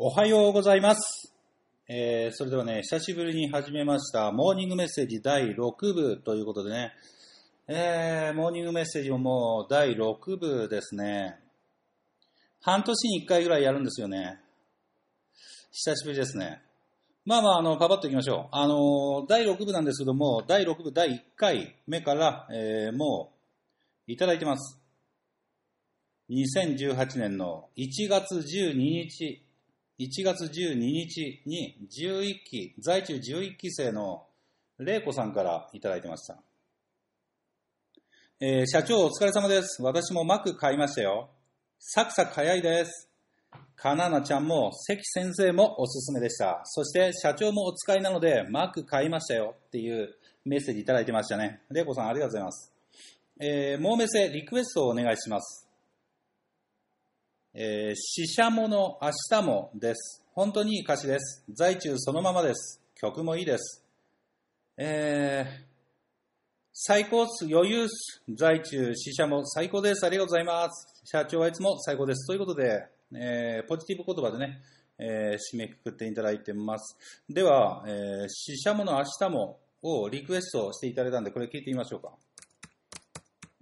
おはようございます。えー、それではね、久しぶりに始めました、モーニングメッセージ第6部ということでね、えー、モーニングメッセージももう第6部ですね。半年に1回ぐらいやるんですよね。久しぶりですね。まあまあ、あの、パパッといきましょう。あの、第6部なんですけども、第6部第1回目から、えー、もう、いただいてます。2018年の1月12日、1月12日に11期、在中11期生の玲子さんからいただいてました。えー社長お疲れ様です。私もマック買いましたよ。サクサク早いです。カナナちゃんも関先生もおすすめでした。そして社長もお使いなのでマック買いましたよっていうメッセージいただいてましたね。玲子さんありがとうございます。えー、もうめせリクエストをお願いします。えー、死者もの明日もです。本当にいい歌詞です。在中そのままです。曲もいいです。えー、最高っす。余裕っす。在中死者も最高です。ありがとうございます。社長はいつも最高です。ということで、えー、ポジティブ言葉でね、えー、締めくくっていただいてます。では、えー、死者もの明日もをリクエストしていただいたんで、これ聞いてみましょうか。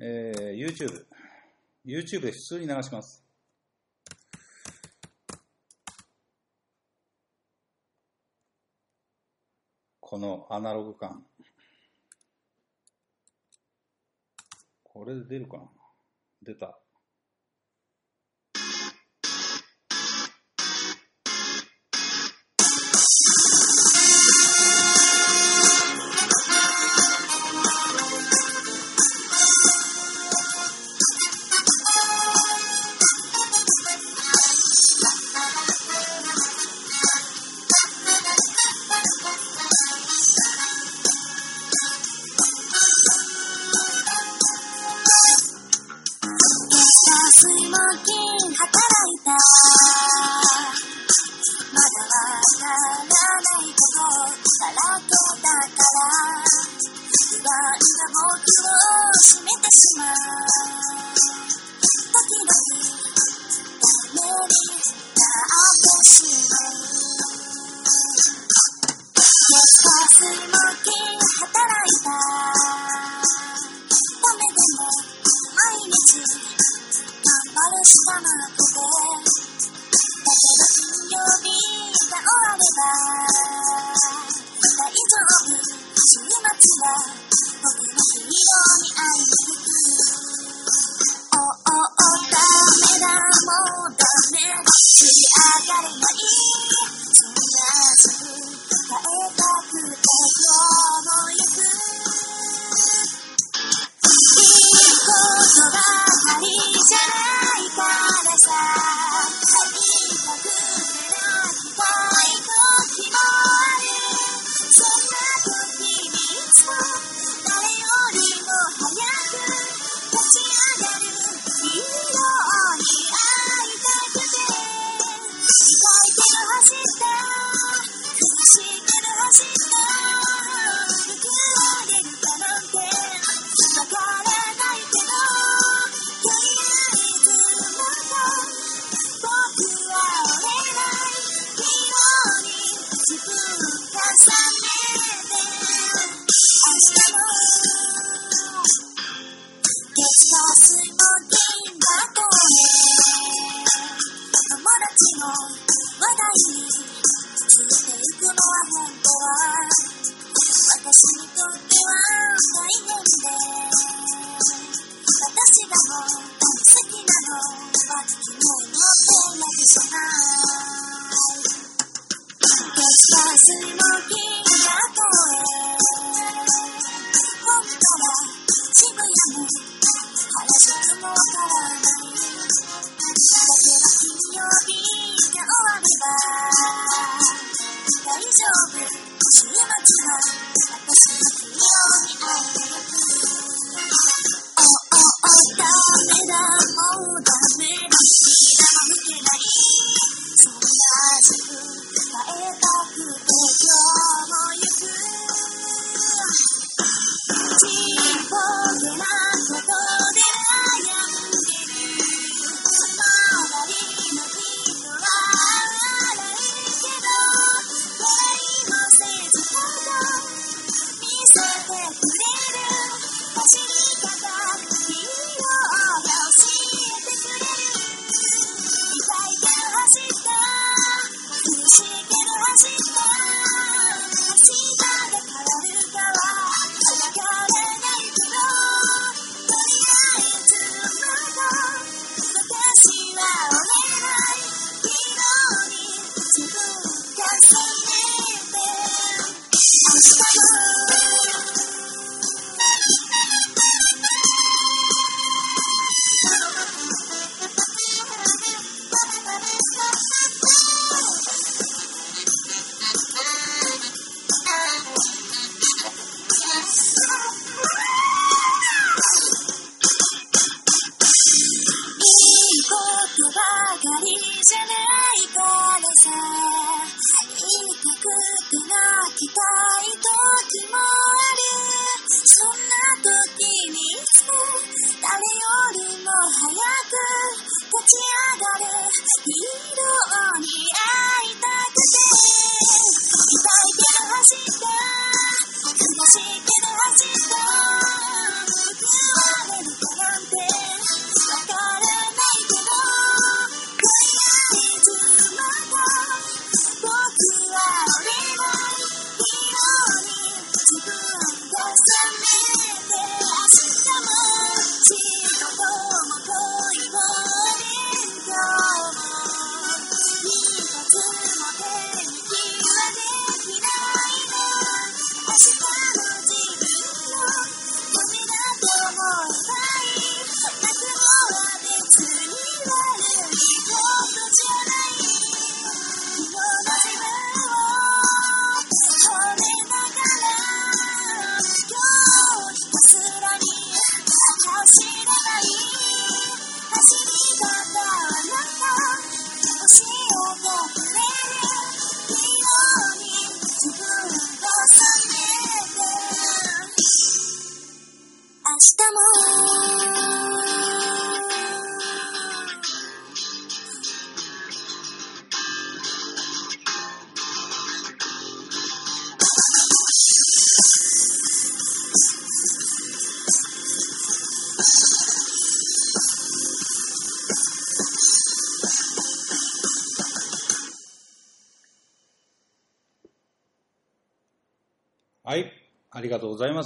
えー、YouTube。YouTube で普通に流します。このアナログ感。これで出るかな？出た。Thank you.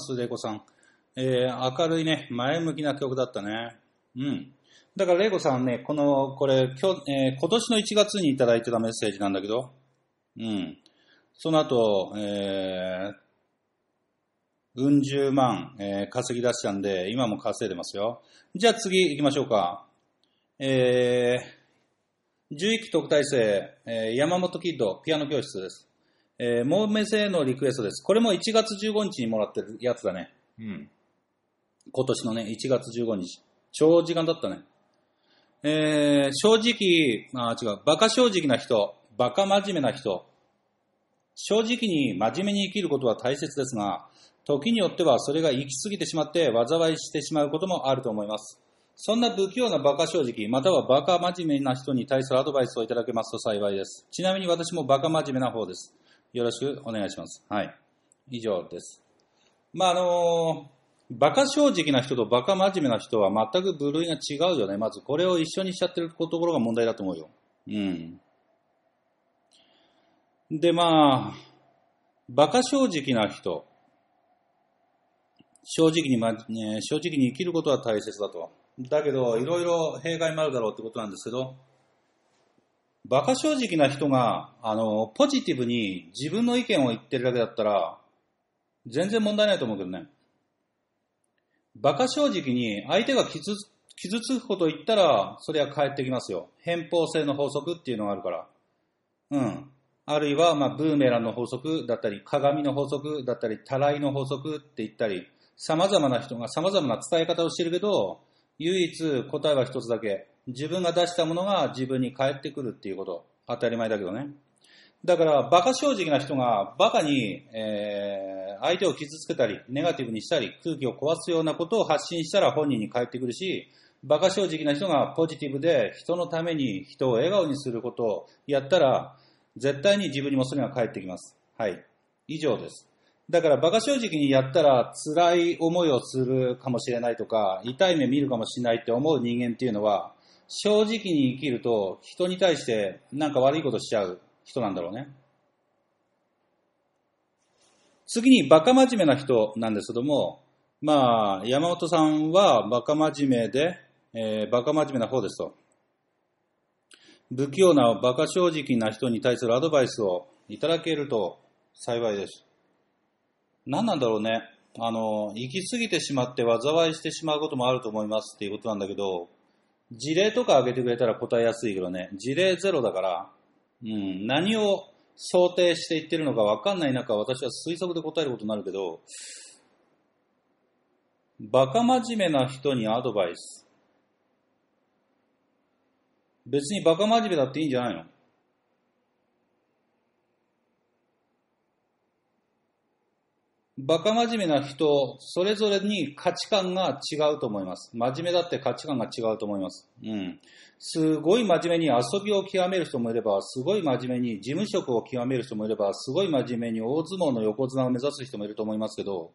ます、レイコさん。えー、明るいね、前向きな曲だったね。うん。だから、レイコさんね、この、これ、今日、えー今年の1月にいただいてたメッセージなんだけど、うん。その後、えー、うん十万、えー稼ぎ出したんで、今も稼いでますよ。じゃあ次行きましょうか。えー、11期特待生、えー山本キッド、ピアノ教室です。えー、モーメセへのリクエストです。これも1月15日にもらってるやつだね。うん。今年のね、1月15日。超時間だったね。えー、正直、あ、違う、バカ正直な人、バカ真面目な人、正直に真面目に生きることは大切ですが、時によってはそれが行き過ぎてしまって災いしてしまうこともあると思います。そんな不器用なバカ正直、またはバカ真面目な人に対するアドバイスをいただけますと幸いです。ちなみに私もバカ真面目な方です。よろしくお願いします。はい。以上です。まあ、あのーバカ正直な人とバカ真面目な人は全く部類が違うよね。まずこれを一緒にしちゃってるところが問題だと思うよ。うん。で、まあ、バカ正直な人。正直に、まね、正直に生きることは大切だと。だけど、いろいろ弊害もあるだろうってことなんですけど、バカ正直な人が、あの、ポジティブに自分の意見を言ってるだけだったら、全然問題ないと思うけどね。バカ正直に相手が傷傷つくことを言ったら、それは返ってきますよ。偏方性の法則っていうのがあるから。うん。あるいは、まあ、ブーメランの法則だったり、鏡の法則だったり、たらいの法則って言ったり、様々な人が様々な伝え方をしてるけど、唯一答えは一つだけ。自分が出したものが自分に返ってくるっていうこと。当たり前だけどね。だから、バカ正直な人がバカに、えー相手を傷つけたり、ネガティブにしたり、空気を壊すようなことを発信したら本人に返ってくるし、バカ正直な人がポジティブで人のために人を笑顔にすることをやったら、絶対に自分にもそれが返ってきます。はい。以上です。だから、バカ正直にやったら辛い思いをするかもしれないとか、痛い目見るかもしれないって思う人間っていうのは、正直に生きると人に対してなんか悪いことしちゃう人なんだろうね。次にバカ真面目な人なんですけども、まあ、山本さんはバカ真面目で、えーバカ真面目な方ですと。不器用なバカ正直な人に対するアドバイスをいただけると幸いです。何なんだろうね。あの、行き過ぎてしまって災いしてしまうこともあると思いますっていうことなんだけど、事例とか挙げてくれたら答えやすいけどね、事例ゼロだから、うん、何を想定していってるのか分かんない中、私は推測で答えることになるけど、バカ真面目な人にアドバイス。別にバカ真面目だっていいんじゃないの？バカ真面目な人、それぞれに価値観が違うと思います。真面目だって価値観が違うと思います。うん。すごい真面目に遊びを極める人もいれば、すごい真面目に事務職を極める人もいれば、すごい真面目に大相撲の横綱を目指す人もいると思いますけど、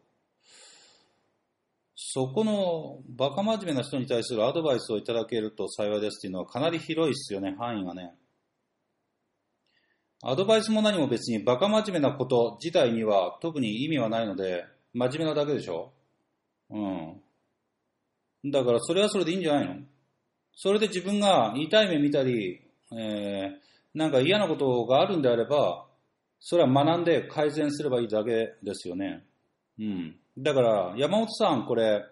そこのバカ真面目な人に対するアドバイスをいただけると幸いですっていうのはかなり広いですよね、範囲がね。アドバイスも何も別にバカ真面目なこと自体には特に意味はないので、真面目なだけでしょ？うん。だからそれはそれでいいんじゃないの？それで自分が痛い目見たり、えー、なんか嫌なことがあるんであれば、それは学んで改善すればいいだけですよね。うん。だから、山本さん、これ、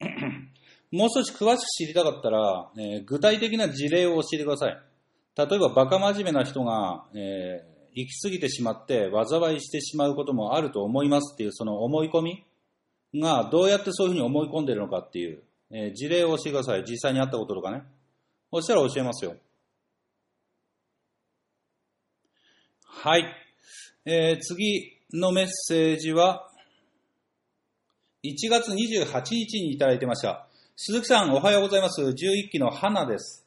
もう少し詳しく知りたかったら、えー具体的な事例を教えてください。例えば、バカ真面目な人が、えー行き過ぎてしまって、災いしてしまうこともあると思いますっていう、その思い込みが、どうやってそういうふうに思い込んでるのかっていう、えー事例を教えてください。実際にあったこととかね。そしたら教えますよ。はい。えー次のメッセージは、1月28日にいただいてました。鈴木さん、おはようございます。11期の花です。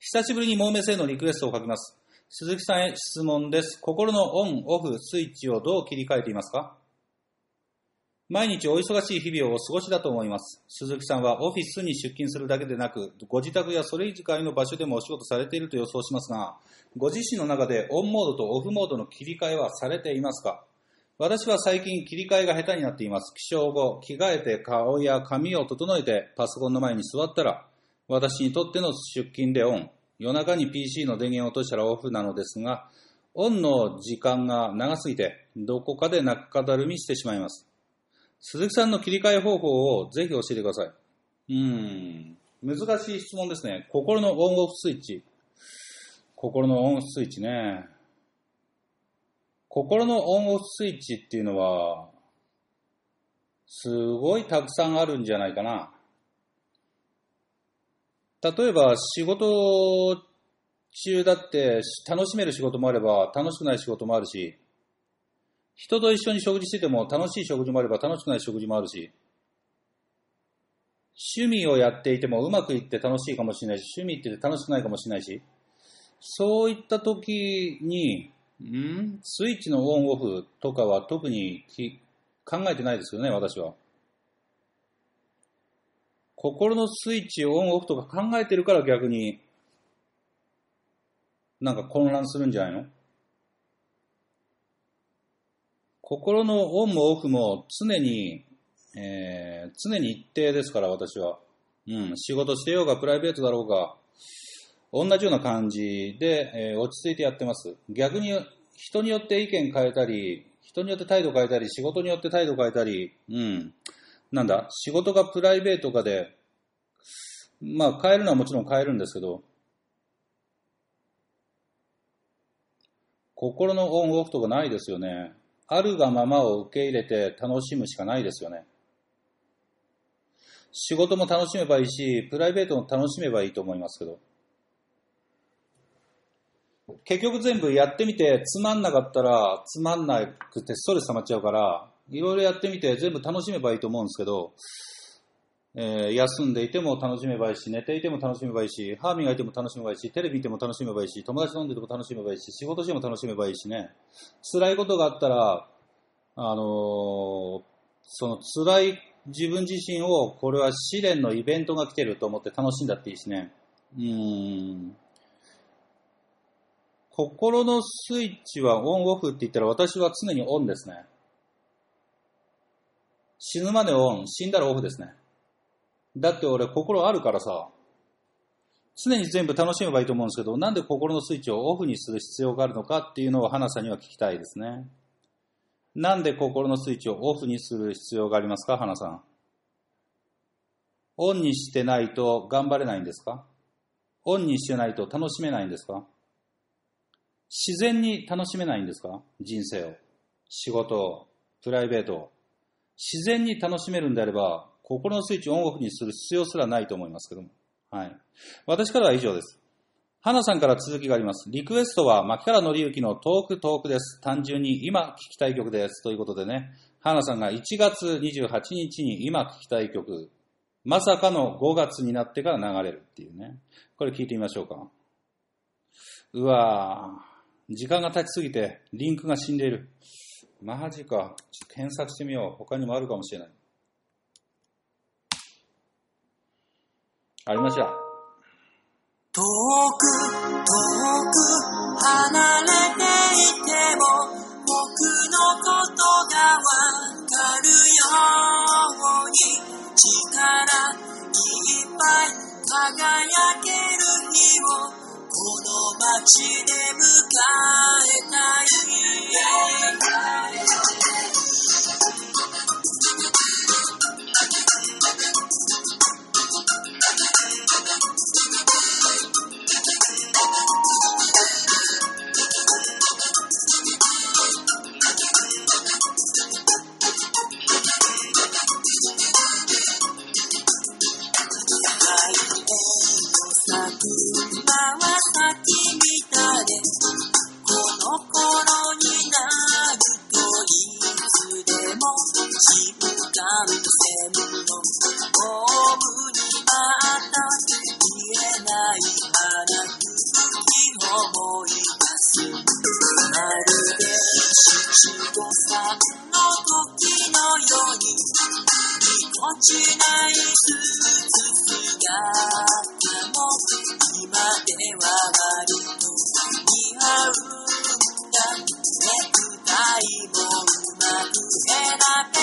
久しぶりにモーメスへのリクエストを書きます。鈴木さんへ質問です。心のオン、オフ、スイッチをどう切り替えていますか？毎日お忙しい日々をお過ごしだと思います。鈴木さんはオフィスに出勤するだけでなく、ご自宅やそれ以外の場所でもお仕事されていると予想しますが、ご自身の中でオンモードとオフモードの切り替えはされていますか？私は最近切り替えが下手になっています。起床後、着替えて顔や髪を整えてパソコンの前に座ったら、私にとっての出勤でオン。夜中に PC の電源を落としたらオフなのですが、オンの時間が長すぎて、どこかで中だるみしてしまいます。鈴木さんの切り替え方法をぜひ教えてください。うーん、難しい質問ですね。心のオンオフスイッチ。心のオンオフスイッチね。心のオンオフスイッチっていうのは、すごいたくさんあるんじゃないかな。例えば仕事中だって楽しめる仕事もあれば楽しくない仕事もあるし、人と一緒に食事してても楽しい食事もあれば楽しくない食事もあるし、趣味をやっていてもうまくいって楽しいかもしれないし、趣味って楽しくないかもしれないし、そういった時に、ん？スイッチのオンオフとかは特に考えてないですよね、私は。心のスイッチをオンオフとか考えてるから逆になんか混乱するんじゃないの？心のオンもオフも常に、えー、常に一定ですから私は。うん、仕事してようがプライベートだろうが、同じような感じで、えー、落ち着いてやってます。逆に人によって意見変えたり、人によって態度変えたり、仕事によって態度変えたり、うん。なんだ、仕事がプライベートかで、まあ変えるのはもちろん変えるんですけど、心のオンオフとかないですよね。あるがままを受け入れて楽しむしかないですよね。仕事も楽しめばいいし、プライベートも楽しめばいいと思いますけど。結局全部やってみてつまんなかったらつまんなくてストレス溜まっちゃうから、いろいろやってみて全部楽しめばいいと思うんですけど、えー、休んでいても楽しめばいいし、寝ていても楽しめばいいし、歯磨いても楽しめばいいし、テレビ見ても楽しめばいいし、友達飲んでても楽しめばいいし、仕事しても楽しめばいいしね。辛いことがあったら、あのー、その辛い自分自身を、これは試練のイベントが来てると思って楽しんだっていいしね。うん。心のスイッチはオンオフって言ったら私は常にオンですね。死ぬまでオン、死んだらオフですね。だって俺心あるからさ、常に全部楽しめばいいと思うんですけど、なんで心のスイッチをオフにする必要があるのかっていうのを花さんには聞きたいですね。なんで心のスイッチをオフにする必要がありますか、花さん。オンにしてないと頑張れないんですか？オンにしてないと楽しめないんですか？自然に楽しめないんですか？人生を。仕事を。プライベートを。自然に楽しめるんであれば、心のスイッチをオンオフにする必要すらないと思いますけども。はい。私からは以上です。花さんから続きがあります。リクエストは、牧原紀之のトークトークです。単純に今聴きたい曲です。ということでね、花さんが1月28日に今聴きたい曲、まさかの5月になってから流れるっていうね。これ聞いてみましょうか。うわぁ、時間が経ちすぎて、リンクが死んでいる。マジか。ちょっと検索してみよう。他にもあるかもしれない。ありました。遠く遠く離れていても僕のことがわかるように力いっぱい輝ける日をこの街で迎えたい when I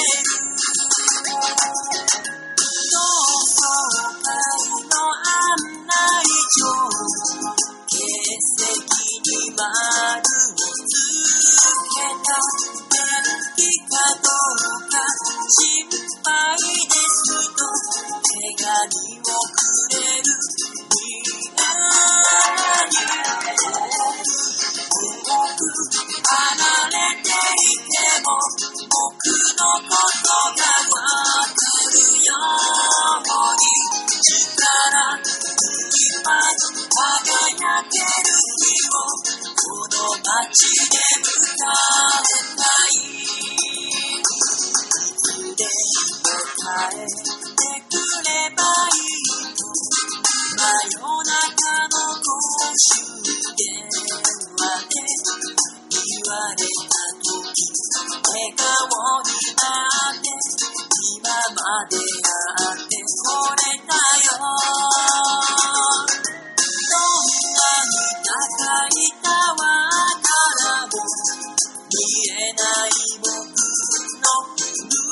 ない僕のふる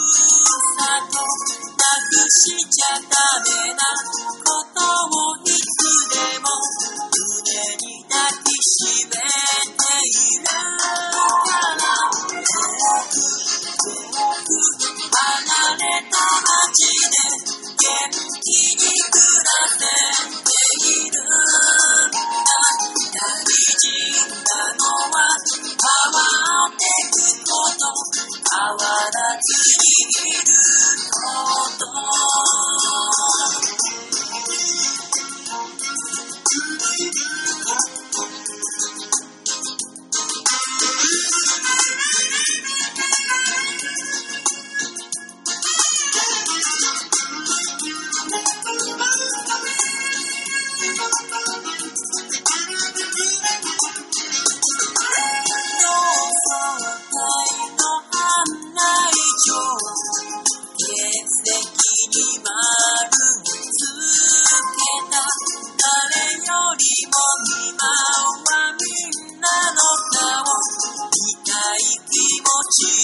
さと。なくしちゃダメな気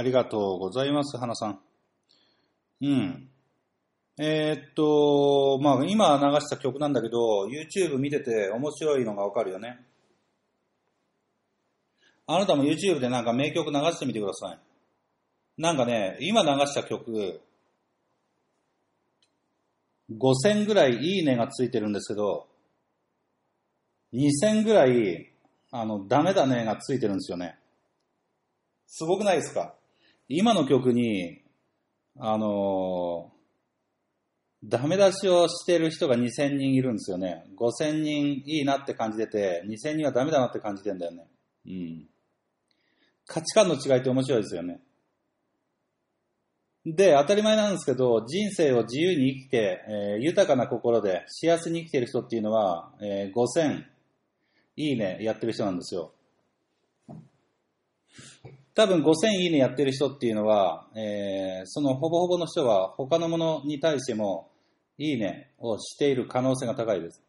ありがとうございます、花さん。うん。えーっと、まあ、今流した曲なんだけど、YouTube 見てて面白いのがわかるよね。あなたも YouTube でなんか名曲流してみてください。なんかね、今流した曲、5000ぐらいいいねがついてるんですけど、2000ぐらい、あの、ダメだねがついてるんですよね。すごくないですか？今の曲に、あのーダメ出しをしてる人が2000人いるんですよね。5000人いいなって感じてて、2000人はダメだなって感じてんだよね。うん。価値観の違いって面白いですよね。で、当たり前なんですけど、人生を自由に生きて、えー豊かな心で幸せに生きてる人っていうのは、えー5000いいねやってる人なんですよ。多分5000いいねやってる人っていうのは、えーそのほぼほぼの人は他のものに対してもいいねをしている可能性が高いです。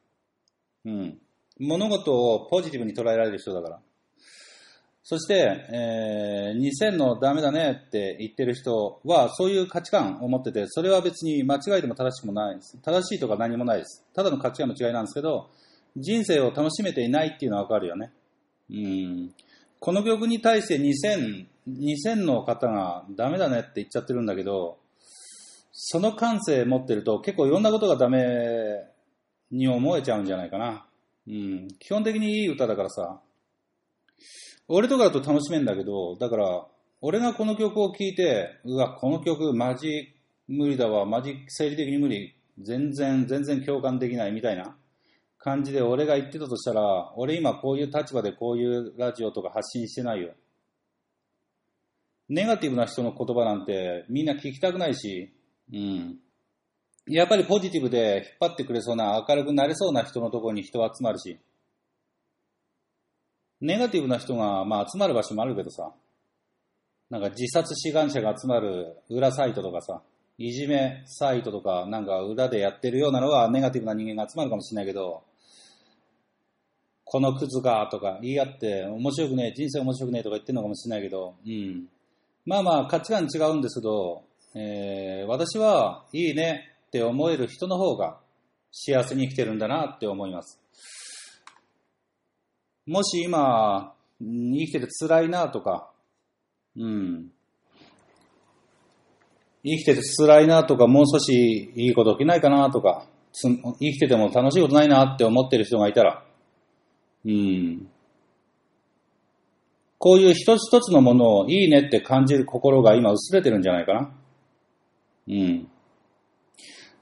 うん。物事をポジティブに捉えられる人だから。そして、えー2000のダメだねって言ってる人はそういう価値観を持ってて、それは別に間違いでも正しくもないです。正しいとか何もないです。ただの価値観の違いなんですけど、人生を楽しめていないっていうのはわかるよね。うん。この曲に対して2000、2000の方がダメだねって言っちゃってるんだけど、その感性持ってると結構いろんなことがダメに思えちゃうんじゃないかな。うん。基本的にいい歌だからさ。俺とかだと楽しめんだけど、だから、俺がこの曲を聴いて、うわ、この曲マジ無理だわ、マジ生理的に無理、全然、全然共感できないみたいな感じで俺が言ってたとしたら、俺今こういう立場でこういうラジオとか発信してないよ。ネガティブな人の言葉なんてみんな聞きたくないし、うん。やっぱりポジティブで引っ張ってくれそうな明るくなれそうな人のところに人は集まるし、ネガティブな人が、まあ、集まる場所もあるけどさ、なんか自殺志願者が集まる裏サイトとかさ、いじめサイトとか、なんか裏でやってるようなのはネガティブな人間が集まるかもしれないけど、このクズかとか言い合って、面白くねえ、人生面白くねえとか言ってるのかもしれないけど、うん。まあまあ価値観違うんですけど、えー、私はいいねって思える人の方が幸せに生きてるんだなって思います。もし今、生きてて辛いなとか、うん。生きてて辛いなとか、もう少しいいこと起きないかなとか、生きてても楽しいことないなって思ってる人がいたら、うん。こういう一つ一つのものをいいねって感じる心が今薄れてるんじゃないかな。うん。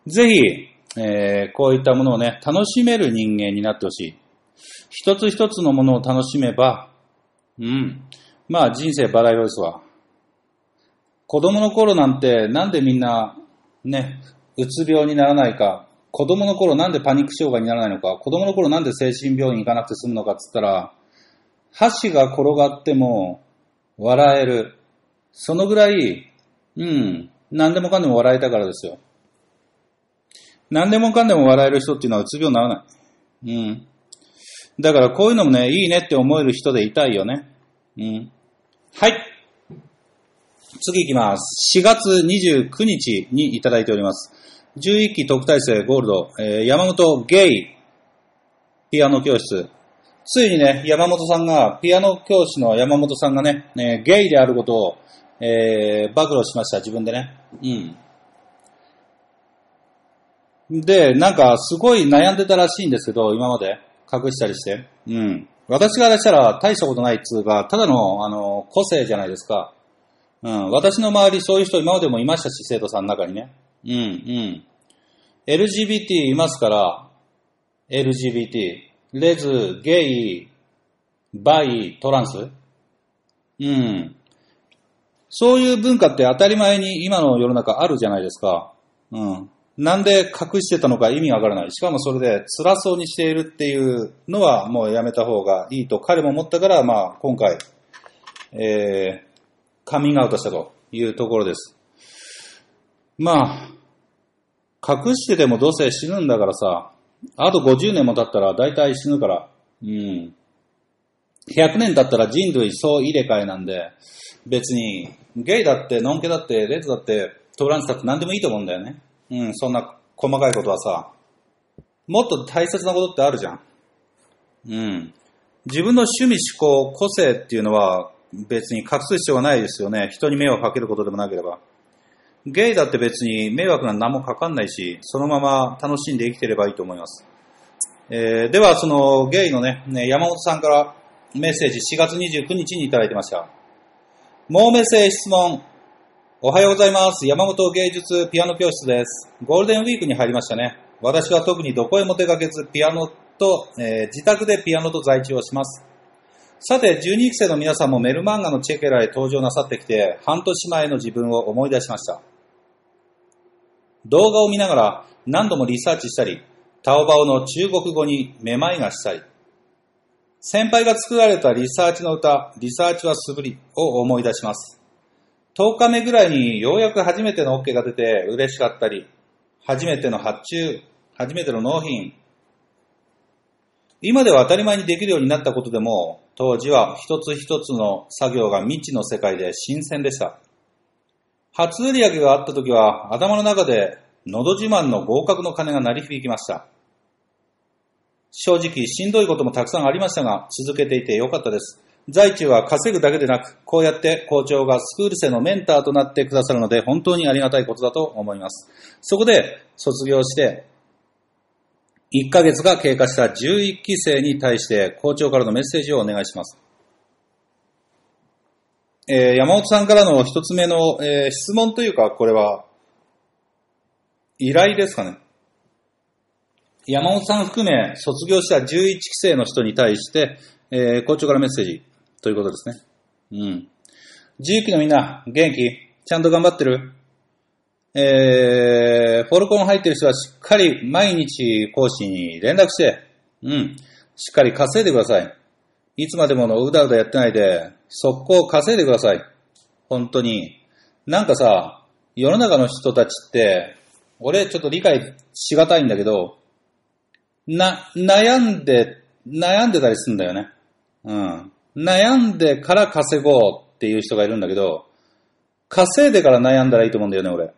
ぜひ、えーこういったものをね、楽しめる人間になってほしい。一つ一つのものを楽しめば、うん。まあ人生バラ色ですわ。子供の頃なんてなんでみんなね、うつ病にならないか、子供の頃なんでパニック障害にならないのか、子供の頃なんで精神病院行かなくて済むのかっつったら、箸が転がっても笑える。そのぐらい、うん、何でもかんでも笑えたからですよ。何でもかんでも笑える人っていうのはうつ病にならない。うん。だからこういうのもね、いいねって思える人でいたいよね。うん。はい。次行きます。4月29日にいただいております。11期特待生ゴールド、えー山本ゲイピアノ教室。ついにね、山本さんが、ピアノ教師の山本さんがね、えーゲイであることを、えー暴露しました、自分でね。うん。で、なんか、すごい悩んでたらしいんですけど、今まで。隠したりして。うん。私からしたら大したことないっつうか、ただの、あの、個性じゃないですか。うん。私の周りそういう人今までもいましたし、生徒さんの中にね。うん、うん。LGBT いますから、LGBT。レズ、ゲイ、バイ、トランスうん。そういう文化って当たり前に今の世の中あるじゃないですか。うん。なんで隠してたのか意味わからない。しかもそれで辛そうにしているっていうのはもうやめた方がいいと彼も思ったから、まあ今回、えー、カミングアウトしたというところです。まあ、隠しててもどうせ死ぬんだからさ、あと50年も経ったら大体死ぬから、うん。100年経ったら人類総入れ替えなんで、別に、ゲイだって、ノンケだって、レッドだって、トランスだって何でもいいと思うんだよね。うん、そんな細かいことはさ、もっと大切なことってあるじゃん。うん。自分の趣味思考、個性っていうのは別に隠す必要はないですよね。人に迷惑かけることでもなければ。ゲイだって別に迷惑なん何もかかんないし、そのまま楽しんで生きてればいいと思います。えーでは、そのゲイのね、山本さんからメッセージ4月29日にいただいてました。もうメッセージ質問。おはようございます。山本芸術ピアノ教室です。ゴールデンウィークに入りましたね。私は特にどこへも出かけず、ピアノと、えー自宅でピアノと在中をします。さて、12期生の皆さんもメルマンガのチェケラへ登場なさってきて、半年前の自分を思い出しました。動画を見ながら何度もリサーチしたり、タオバオの中国語にめまいがしたり、先輩が作られたリサーチの歌、リサーチは素振りを思い出します。10日目ぐらいにようやく初めての OK が出て嬉しかったり、初めての発注、初めての納品、今では当たり前にできるようになったことでも、当時は一つ一つの作業が未知の世界で新鮮でした。初売り上げがあった時は頭の中でのど自慢の合格の鐘が鳴り響きました。正直しんどいこともたくさんありましたが、続けていてよかったです。在中は稼ぐだけでなく、こうやって校長がスクール生のメンターとなってくださるので、本当にありがたいことだと思います。そこで、卒業して、1ヶ月が経過した11期生に対して、校長からのメッセージをお願いします。えー山本さんからの一つ目の、えー質問というか、これは、依頼ですかね。山本さん含め卒業した11期生の人に対して、えー校長からメッセージということですね。うん。11期のみんな、元気？ちゃんと頑張ってる？えー、フォルコン入ってる人はしっかり毎日講師に連絡して、うん、しっかり稼いでください。いつまでものうだうだやってないで、速攻稼いでください。本当に。なんかさ、世の中の人たちって、俺ちょっと理解しがたいんだけど、な、悩んで、悩んでたりするんだよね。うん。悩んでから稼ごうっていう人がいるんだけど、稼いでから悩んだらいいと思うんだよね、俺。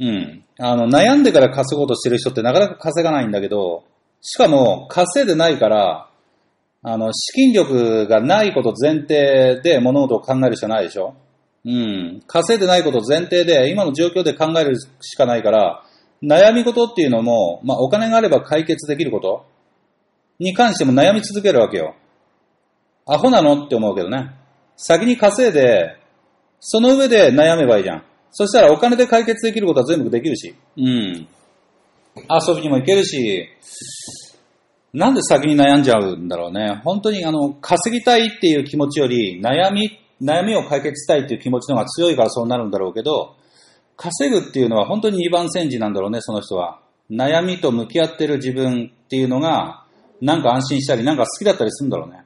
うん。あの、悩んでから稼ごうとしてる人ってなかなか稼がないんだけど、しかも稼いでないから、あの、資金力がないこと前提で物事を考えるしかないでしょ？うん。稼いでないこと前提で、今の状況で考えるしかないから、悩み事っていうのも、まあ、お金があれば解決できること？に関しても悩み続けるわけよ。アホなの？って思うけどね。先に稼いで、その上で悩めばいいじゃん。そしたらお金で解決できることは全部できるし。うん。遊びにも行けるし、なんで先に悩んじゃうんだろうね。本当にあの、稼ぎたいっていう気持ちより、悩み、悩みを解決したいっていう気持ちの方が強いからそうなるんだろうけど、稼ぐっていうのは本当に二番煎じなんだろうね、その人は。悩みと向き合ってる自分っていうのが、なんか安心したり、なんか好きだったりするんだろうね。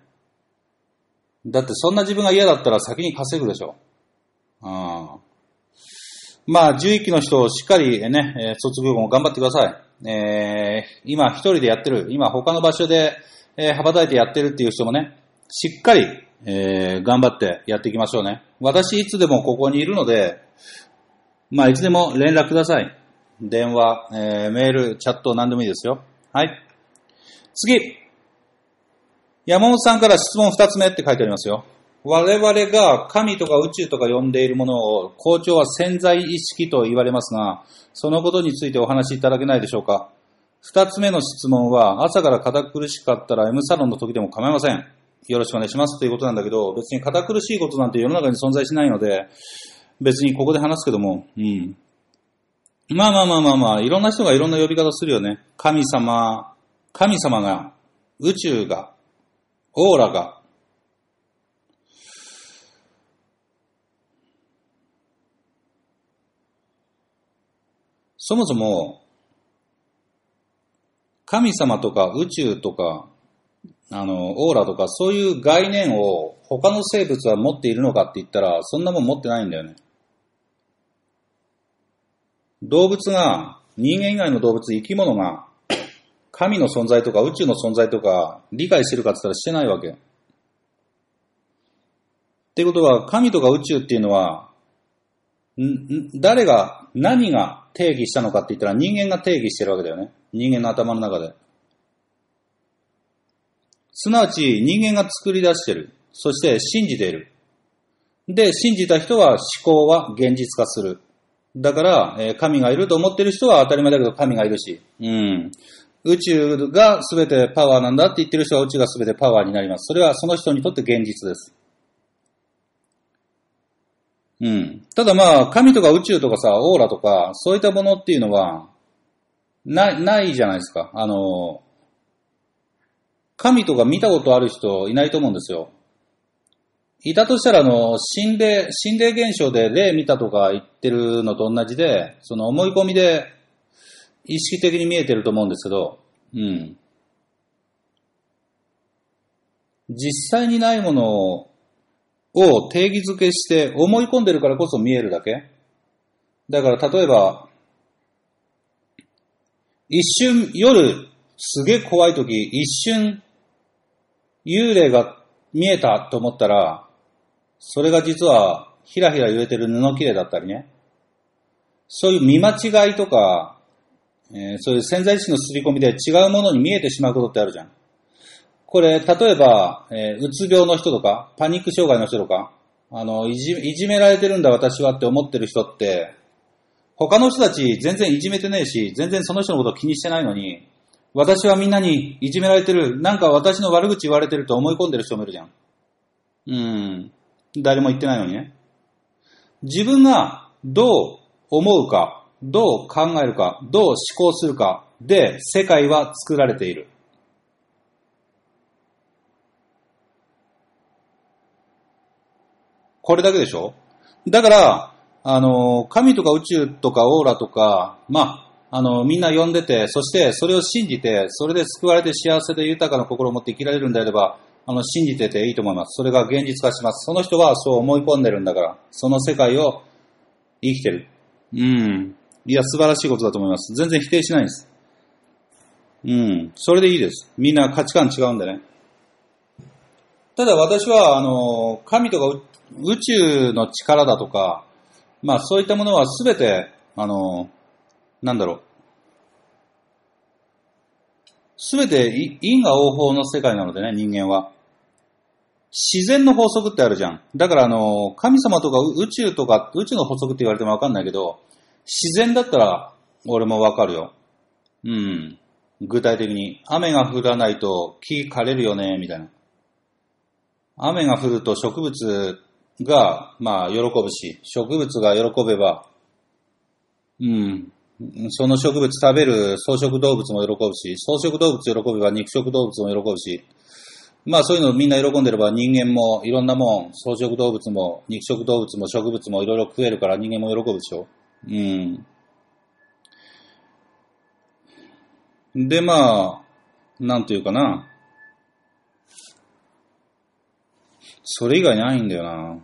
だってそんな自分が嫌だったら先に稼ぐでしょ。うん。まあ、11期の人をしっかりね、卒業後も頑張ってください。えー今一人でやってる、今他の場所で、えー羽ばたいてやってるっていう人もね、しっかり、えー頑張ってやっていきましょうね。私いつでもここにいるので、まあ、いつでも連絡ください。電話、えーメール、チャット、何でもいいですよ。はい。次。山本さんから質問二つ目って書いてありますよ。我々が神とか宇宙とか呼んでいるものを校長は潜在意識と言われますが、そのことについてお話しいただけないでしょうか？二つ目の質問は、朝から堅苦しかったら M サロンの時でも構いません。よろしくお願いしますということなんだけど、別に堅苦しいことなんて世の中に存在しないので、別にここで話すけども、うん。まあまあまあまあまあ、いろんな人がいろんな呼び方するよね。神様、神様が、宇宙が、オーラが、そもそも、神様とか宇宙とか、あの、オーラとか、そういう概念を他の生物は持っているのかって言ったら、そんなもん持ってないんだよね。動物が、人間以外の動物、生き物が、神の存在とか宇宙の存在とか理解してるかって言ったらしてないわけ。ってことは、神とか宇宙っていうのは、誰が、何が定義したのかって言ったら人間が定義してるわけだよね。人間の頭の中で。すなわち人間が作り出してる。そして信じている。で、信じた人は思考は現実化する。だから、えー神がいると思ってる人は当たり前だけど神がいるし。うん。宇宙が全てパワーなんだって言ってる人は宇宙が全てパワーになります。それはその人にとって現実です。うん。ただまあ、神とか宇宙とかさ、オーラとか、そういったものっていうのは、ない、ないじゃないですか。あの、神とか見たことある人いないと思うんですよ。いたとしたら、あの、心霊、心霊現象で霊見たとか言ってるのと同じで、その思い込みで意識的に見えてると思うんですけど、うん。実際にないものをを定義づけして思い込んでるからこそ見えるだけだから例えば、一瞬夜すげえ怖い時、一瞬幽霊が見えたと思ったら、それが実はひらひら揺れてる布切れだったりね。そういう見間違いとか、えーそういう潜在意識の刷り込みで違うものに見えてしまうことってあるじゃん。これ、例えば、えーうつ病の人とか、パニック障害の人とか、あの、いじ、いじめられてるんだ私はって思ってる人って、他の人たち全然いじめてねえし、全然その人のこと気にしてないのに、私はみんなにいじめられてる、なんか私の悪口言われてると思い込んでる人もいるじゃん。うん。誰も言ってないのにね。自分がどう思うかどう考えるか、どう思考するかで世界は作られている。これだけでしょ？だから、あの、神とか宇宙とかオーラとか、まあ、あの、みんな呼んでて、そしてそれを信じて、それで救われて幸せで豊かな心を持って生きられるんであれば、あの、信じてていいと思います。それが現実化します。その人はそう思い込んでるんだから、その世界を生きてる。うん。いや、素晴らしいことだと思います。全然否定しないんです。うん。それでいいです。みんな価値観違うんでね。ただ私は、あの、神とか宇宙の力だとか、まあそういったものはすべて、あの、なんだろう。すべて因果応報の世界なのでね、人間は。自然の法則ってあるじゃん。だからあの、神様とか宇宙とか、宇宙の法則って言われてもわかんないけど、自然だったら俺もわかるよ。うん。具体的に。雨が降らないと木枯れるよね、みたいな。雨が降ると植物が、まあ、喜ぶし、植物が喜べば、うん、その植物食べる草食動物も喜ぶし、草食動物喜べば肉食動物も喜ぶし、まあそういうのみんな喜んでれば人間もいろんなもん、草食動物も肉食動物も植物もいろいろ食えるから人間も喜ぶでしょ。うん。でまあ、なんていうかな。それ以外ないんだよな。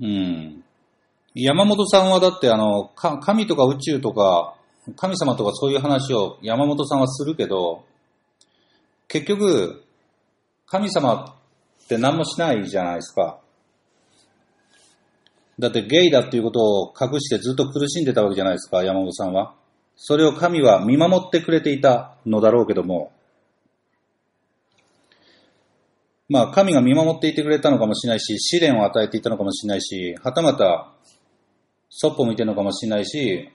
うん。山本さんはだってあの、か神とか宇宙とか、神様とかそういう話を山本さんはするけど、結局、神様って何もしないじゃないですか。だってゲイだっていうことを隠してずっと苦しんでたわけじゃないですか、山本さんは。それを神は見守ってくれていたのだろうけども、まあ神が見守っていてくれたのかもしれないし、試練を与えていたのかもしれないし、はたまた、そっぽ向いてるのかもしれないし、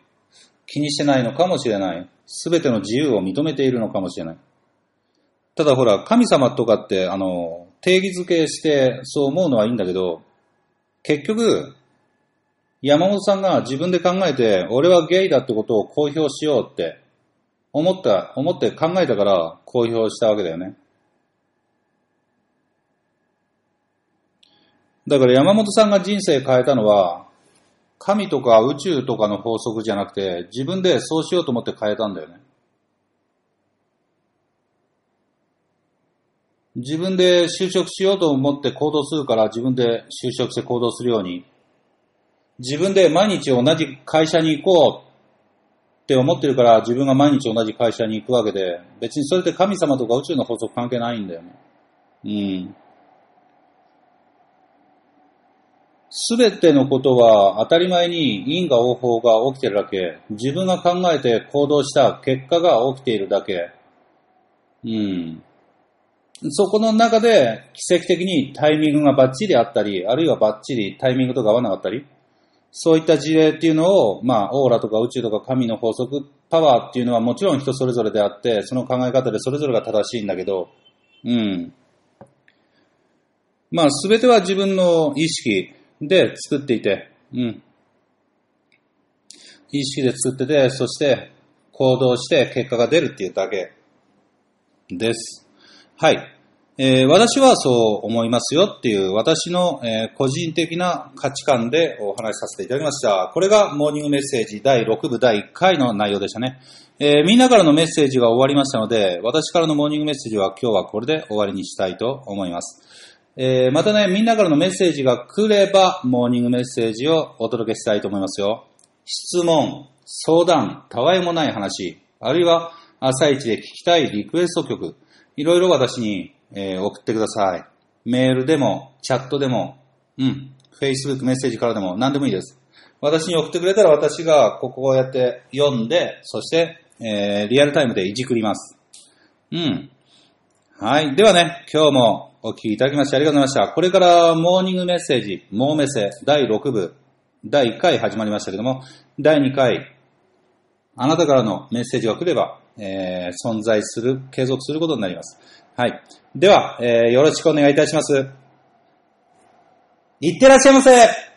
気にしてないのかもしれない。すべての自由を認めているのかもしれない。ただほら、神様とかって、あの、定義づけしてそう思うのはいいんだけど、結局、山本さんが自分で考えて、俺はゲイだってことを公表しようって思った、思って考えたから公表したわけだよね。だから山本さんが人生変えたのは、神とか宇宙とかの法則じゃなくて、自分でそうしようと思って変えたんだよね。自分で就職しようと思って行動するから自分で就職して行動するように、自分で毎日同じ会社に行こうって思ってるから自分が毎日同じ会社に行くわけで、別にそれって神様とか宇宙の法則関係ないんだよね。うん。すべてのことは当たり前に因果応報が起きてるだけ、自分が考えて行動した結果が起きているだけ。うん。そこの中で奇跡的にタイミングがバッチリあったり、あるいはバッチリタイミングとか合わなかったり、そういった事例っていうのを、まあ、オーラとか宇宙とか神の法則、パワーっていうのはもちろん人それぞれであって、その考え方でそれぞれが正しいんだけど、うん。まあ、すべては自分の意識で作っていて、うん。意識で作ってて、そして行動して結果が出るっていうだけです。はい。えー私はそう思いますよっていう私の、えー個人的な価値観でお話しさせていただきました。これがモーニングメッセージ第6部第1回の内容でしたね。えーみんなからのメッセージが終わりましたので、私からのモーニングメッセージは今日はこれで終わりにしたいと思います。えまたね、みんなからのメッセージが来れば、モーニングメッセージをお届けしたいと思いますよ。質問、相談、たわいもない話、あるいは朝一で聞きたいリクエスト曲、いろいろ私に、えー送ってください。メールでも、チャットでも、うん、Facebook メッセージからでも何でもいいです。私に送ってくれたら私がここをやって読んで、そして、えーリアルタイムでいじくります。うん。はい。ではね、今日もお聞きいただきましてありがとうございました。これからモーニングメッセージ、モーメセ第6部、第1回始まりましたけども、第2回、あなたからのメッセージが来れば、えー存在する、継続することになります。はい。では、えーよろしくお願いいたします。いってらっしゃいませ